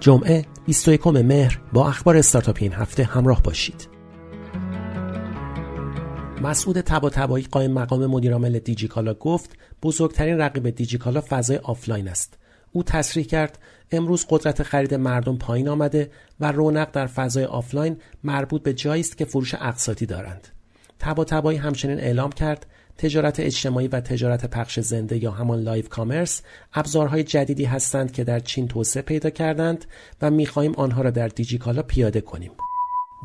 جمعه 21 مهر با اخبار استارتاپی این هفته همراه باشید. مسعود طباطبایی قائم مقام مدیرعامل دیجیکالا گفت بزرگترین رقیب دیجیکالا فضای آفلاین است. او تصریح کرد امروز قدرت خرید مردم پایین آمده و رونق در فضای آفلاین مربوط به جایی است که فروش اقساطی دارند. طباطبایی همچنین اعلام کرد تجارت اجتماعی و تجارت پخش زنده یا همان live commerce ابزارهای جدیدی هستند که در چین توسعه پیدا کردند و می‌خواهیم آنها را در دیجیکالا پیاده کنیم.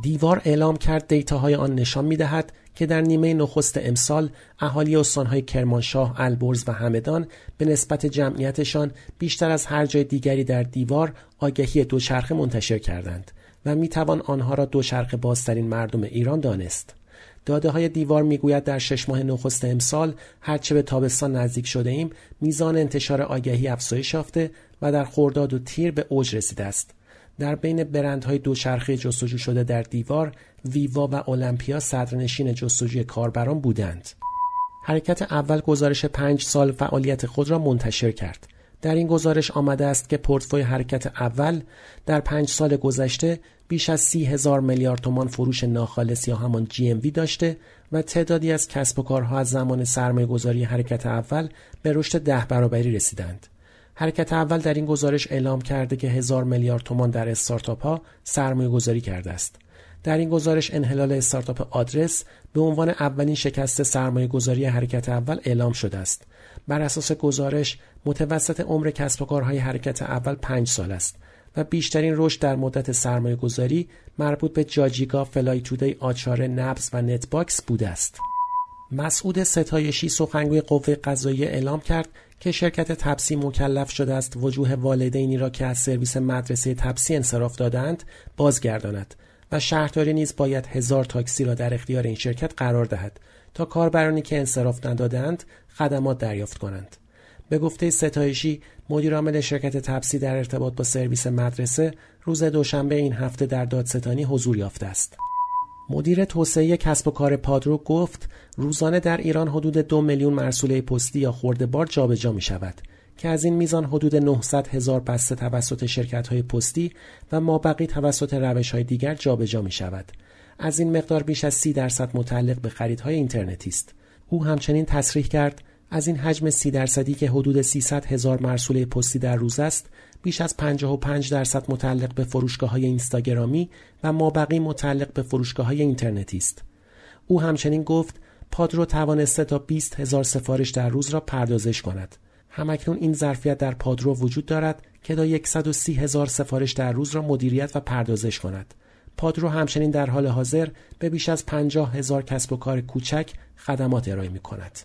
دیوار اعلام کرد دیتاهای آن نشان می‌دهد که در نیمه نخست امسال اهالی استانهای کرمانشاه، البرز و همدان به نسبت جمعیتشان بیشتر از هر جای دیگری در دیوار آگهی دوچرخه منتشر کردند و می‌توان آنها را دوچرخه بازترین مردم ایران دانست. داده های دیوار می‌گوید در شش ماه نخست امسال هرچه به تابستان نزدیک شده ایم میزان انتشار آگهی افزایش یافته و در خرداد و تیر به اوج رسیده است. در بین برندهای دوچرخه جستجو شده در دیوار ویوا و المپیا صدرنشین جستجوی کاربران بودند. حرکت اول گزارش پنج سال فعالیت خود را منتشر کرد. در این گزارش آمده است که پورتفوی حرکت اول در پنج سال گذشته بیش از سی هزار میلیارد تومان فروش ناخالص یا همان GMV داشته و تعدادی از کسب و کارها از زمان سرمایه گذاری حرکت اول به رشد ده برابری رسیدند. حرکت اول در این گزارش اعلام کرده که هزار میلیارد تومان در استارتاپ ها سرمایه گذاری کرده است. در این گزارش انحلال استارتاپ آدرس به عنوان اولین شکست سرمایه گذاری حرکت اول اعلام شده است. بر اساس گزارش متوسط عمر کسب و کارهای حرکت اول پنج سال است و بیشترین رشد در مدت سرمایه گذاری مربوط به جاجیگا، فلای تودی، آچاره، نبز و نت باکس بوده است. مسعود ستایشی سخنگوی قوه قضاییه اعلام کرد که شرکت تپسی مکلف شده است وجوه والدینی را که از سرویس مدرسه تپسی انصراف دادند بازگرداند و شهرداری نیز باید هزار تاکسی را در اختیار این شرکت قرار دهد تا کاربرانی که انصراف ندادند خدمات دریافت کنند. به گفته ستایشی مدیرعامل شرکت تپسی در ارتباط با سرویس مدرسه روز دوشنبه این هفته در دادستانی حضور یافته است. مدیر توسعه کسب و کار پادرو گفت روزانه در ایران حدود دو میلیون مرسوله پستی یا خورده بار جابجا می شود که از این میزان حدود 900 هزار بسته توسط شرکت های پستی و مابقی توسط روش های دیگر جابجا می شود. از این مقدار بیش از 30 درصد متعلق به خریدهای اینترنتی است. او همچنین تصریح کرد از این حجم سی درصدی که حدود 300 هزار مرسوله پستی در روز است بیش از 55 درصد متعلق به فروشگاه های اینستاگرامی و مابقی متعلق به فروشگاه های اینترنتی است. او همچنین گفت پادرو توانسته تا 20 هزار سفارش در روز را پردازش کند. همکنون این ظرفیت در پادرو وجود دارد که تا 130 هزار سفارش در روز را مدیریت و پردازش کند. پادرو همچنین در حال حاضر به بیش از 50 هزار کسب و کار کوچک خدمات ارائه می کند.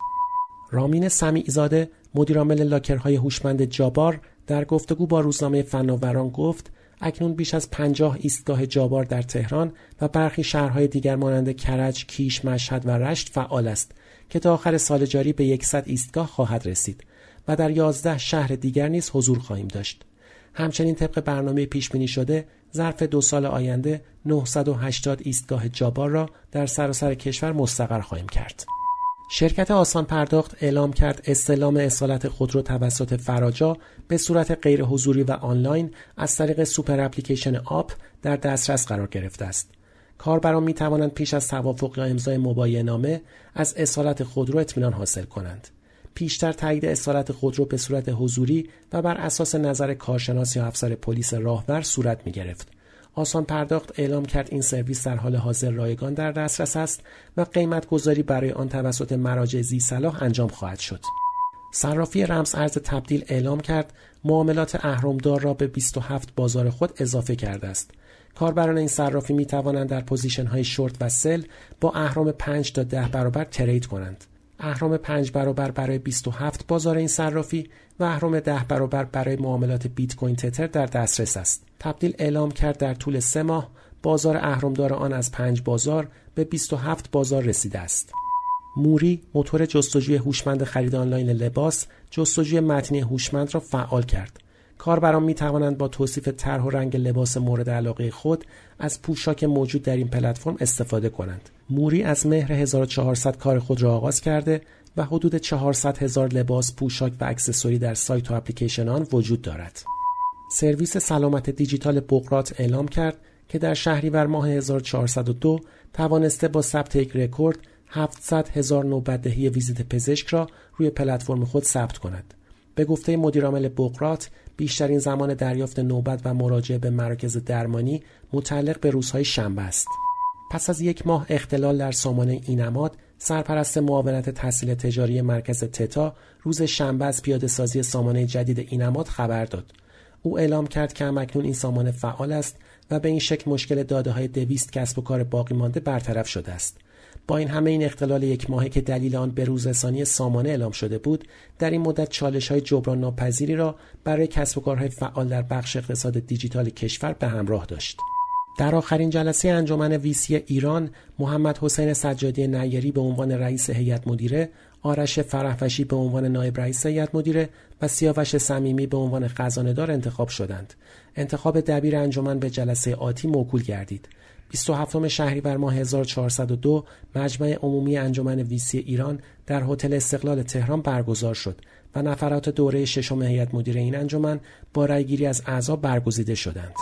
رامین سمیعزاده مدیرعامل لاکرهای هوشمند جابار در گفتگو با روزنامه فناوران گفت اکنون بیش از پنجاه ایستگاه جابار در تهران و برخی شهرهای دیگر مانند کرج، کیش، مشهد و رشت فعال است که تا آخر سال جاری به یکصد ایستگاه خواهد رسید و در یازده شهر دیگر نیز حضور خواهیم داشت. همچنین طبق برنامه پیش بینی شده ظرف دو سال آینده 980 ایستگاه جابار را در سراسر کشور مستقر خواهیم کرد. شرکت آسان پرداخت اعلام کرد استلام اصالت خودرو توسط فراجا به صورت غیر حضوری و آنلاین از طریق سوپر اپلیکیشن آپ در دسترس قرار گرفته است. کاربران می توانند پیش از توافق یا امضای مبایع نامه از اصالت خودرو اطمینان حاصل کنند. پیشتر تایید اصالت خودرو به صورت حضوری و بر اساس نظر کارشناس یا افسر پلیس راهور صورت می گرفت. آسان پرداخت اعلام کرد این سرویس در حال حاضر رایگان در دسترس است و قیمت گذاری برای آن توسط مراجع ذی‌صلاح انجام خواهد شد. صرافی رمز ارز تبدیل اعلام کرد معاملات اهرمدار را به 27 بازار خود اضافه کرده است. کاربران این صرافی می توانند در position های شورت و sell با اهرم 5 تا 10 برابر trade کنند. اهرم 5 برابر برای 27 بازار این صرافی و اهرم 10 برابر برای معاملات بیت کوین تتر در دسترس است. تبدیل اعلام کرد در طول سه ماه بازار اهرمدار آن از 5 بازار به 27 بازار رسیده است. موری موتور جستجوی هوشمند خرید آنلاین لباس جستجوی متنی هوشمند را فعال کرد. کاربران می توانند با توصیف طرح و رنگ لباس مورد علاقه خود از پوشاک موجود در این پلتفرم استفاده کنند. موری از مهر 1400 کار خود را آغاز کرده و حدود 400 هزار لباس، پوشاک و اکسسوری در سایت و اپلیکیشن آن وجود دارد. سرویس سلامت دیجیتال بقرات اعلام کرد که در شهریور ماه 1402 توانسته با ثبت یک رکورد 700 هزار نوبتدهی ویزیت پزشک را روی پلتفرم خود ثبت کند. به گفته مدیرعامل بقرات بیشترین زمان دریافت نوبت و مراجعه به مراکز درمانی متعلق به روزهای شنبه است. پس از یک ماه اختلال در سامانه اینماد سرپرست معاونت تحصیل تجاری مرکز تتا روز شنبه از پیاده سازی سامانه جدید اینماد خبر داد. او اعلام کرد که همکنون این سامانه فعال است و به این شکل مشکل داده های دویست کسب و کار باقی مانده برطرف شده است. با این همه این اختلال یک ماهه که دلیل آن به روزرسانی سامانه اعلام شده بود در این مدت چالش های جبران ناپذیری را برای کسب و کارهای فعال در بخش اقتصاد دیجیتال کشور به همراه داشت. در آخرین جلسه انجمن ویسی ایران محمد حسین سجادی نیری به عنوان رئیس هیئت مدیره آرش فرحوشی به عنوان نایب رئیس هیئت مدیره و سیاوش صمیمی به عنوان خزانهدار انتخاب شدند. انتخاب دبیر انجمن به جلسه آتی موکول گردید. 27 شهریور ماه 1402 مجمع عمومی انجمن ویسی ایران در هتل استقلال تهران برگزار شد و نفرات دوره ششم هیئت مدیره این انجمن با رأیگیری از اعضا برگزیده شدند.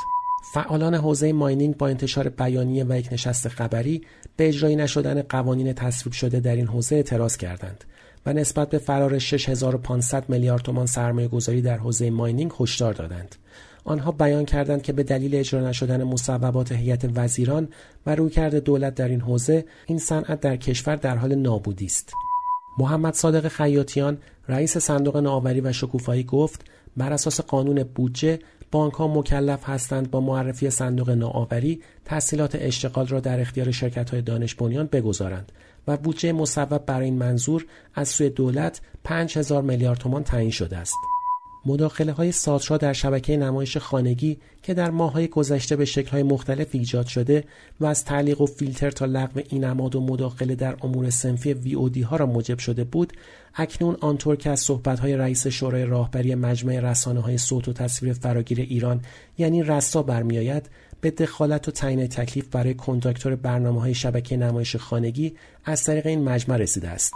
فعالان حوزه ماینینگ با انتشار بیانیه و یک نشست خبری به اجرایی نشدن قوانین تصویب شده در این حوزه اعتراض کردند و نسبت به فرار 6500 میلیارد تومان سرمایه گذاری در حوزه ماینینگ هشدار دادند. آنها بیان کردند که به دلیل اجرا نشدن مصوبات هیئت وزیران و رویکرد دولت در این حوزه این صنعت در کشور در حال نابودی است محمد صادق خیاطیان رئیس صندوق نوآوری و شکوفایی گفت بر اساس قانون بودجه بانک ها مکلف هستند با معرفی صندوق نوآوری تحصیلات اشتغال را در اختیار شرکت های دانش بنیان بگذارند و بودجه مصوب برای این منظور از سوی دولت 5000 میلیارد تومان تعیین شده است. مداخله های ساترا در شبکه نمایش خانگی که در ماهای گذشته به شکل مختلف ایجاد شده و از تعلیق و فیلتر تا لغو اینماد و مداخله در امور سنفی وی ها را موجب شده بود اکنون آنطور که از صحبت های رئیس شورای راهبری مجمع رسانه های صوت و تصویر فراگیر ایران یعنی رسا برمیآید به دخالت و تعیین تکلیف برای کنداکتور برنامه های شبکه نمایش خانگی از طریق این مجمع رسیده است.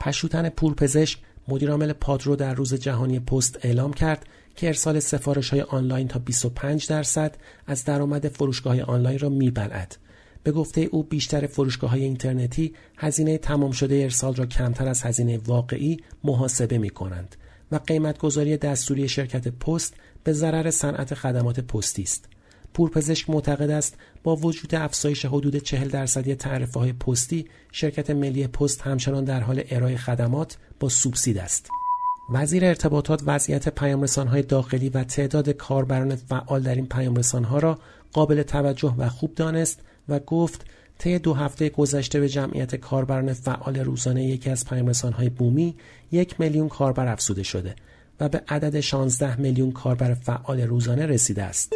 پشوتن پورپزشک مدیرعامل پادرو در روز جهانی پست اعلام کرد که ارسال سفارش های آنلاین تا 25 درصد از درآمد فروشگاه های آنلاین را میبلد. به گفته او بیشتر فروشگاه های اینترنتی هزینه تمام شده ارسال را کمتر از هزینه واقعی محاسبه می کنند و قیمتگذاری دستوری شرکت پست به ضرر صنعت خدمات پستی است. پورپزشک معتقد است با وجود افزایش حدود 40 درصدی تعرفه های پستی شرکت ملی پست همچنان در حال ارائه خدمات با سوبسید است وزیر ارتباطات وضعیت های داخلی و تعداد کاربران فعال در این ها را قابل توجه و خوب دانست و گفت طی دو هفته گذشته به جمعیت کاربران فعال روزانه یکی از های بومی یک میلیون کاربر افزوده شده و به عدد 16 میلیون کاربر فعال روزانه رسیده است.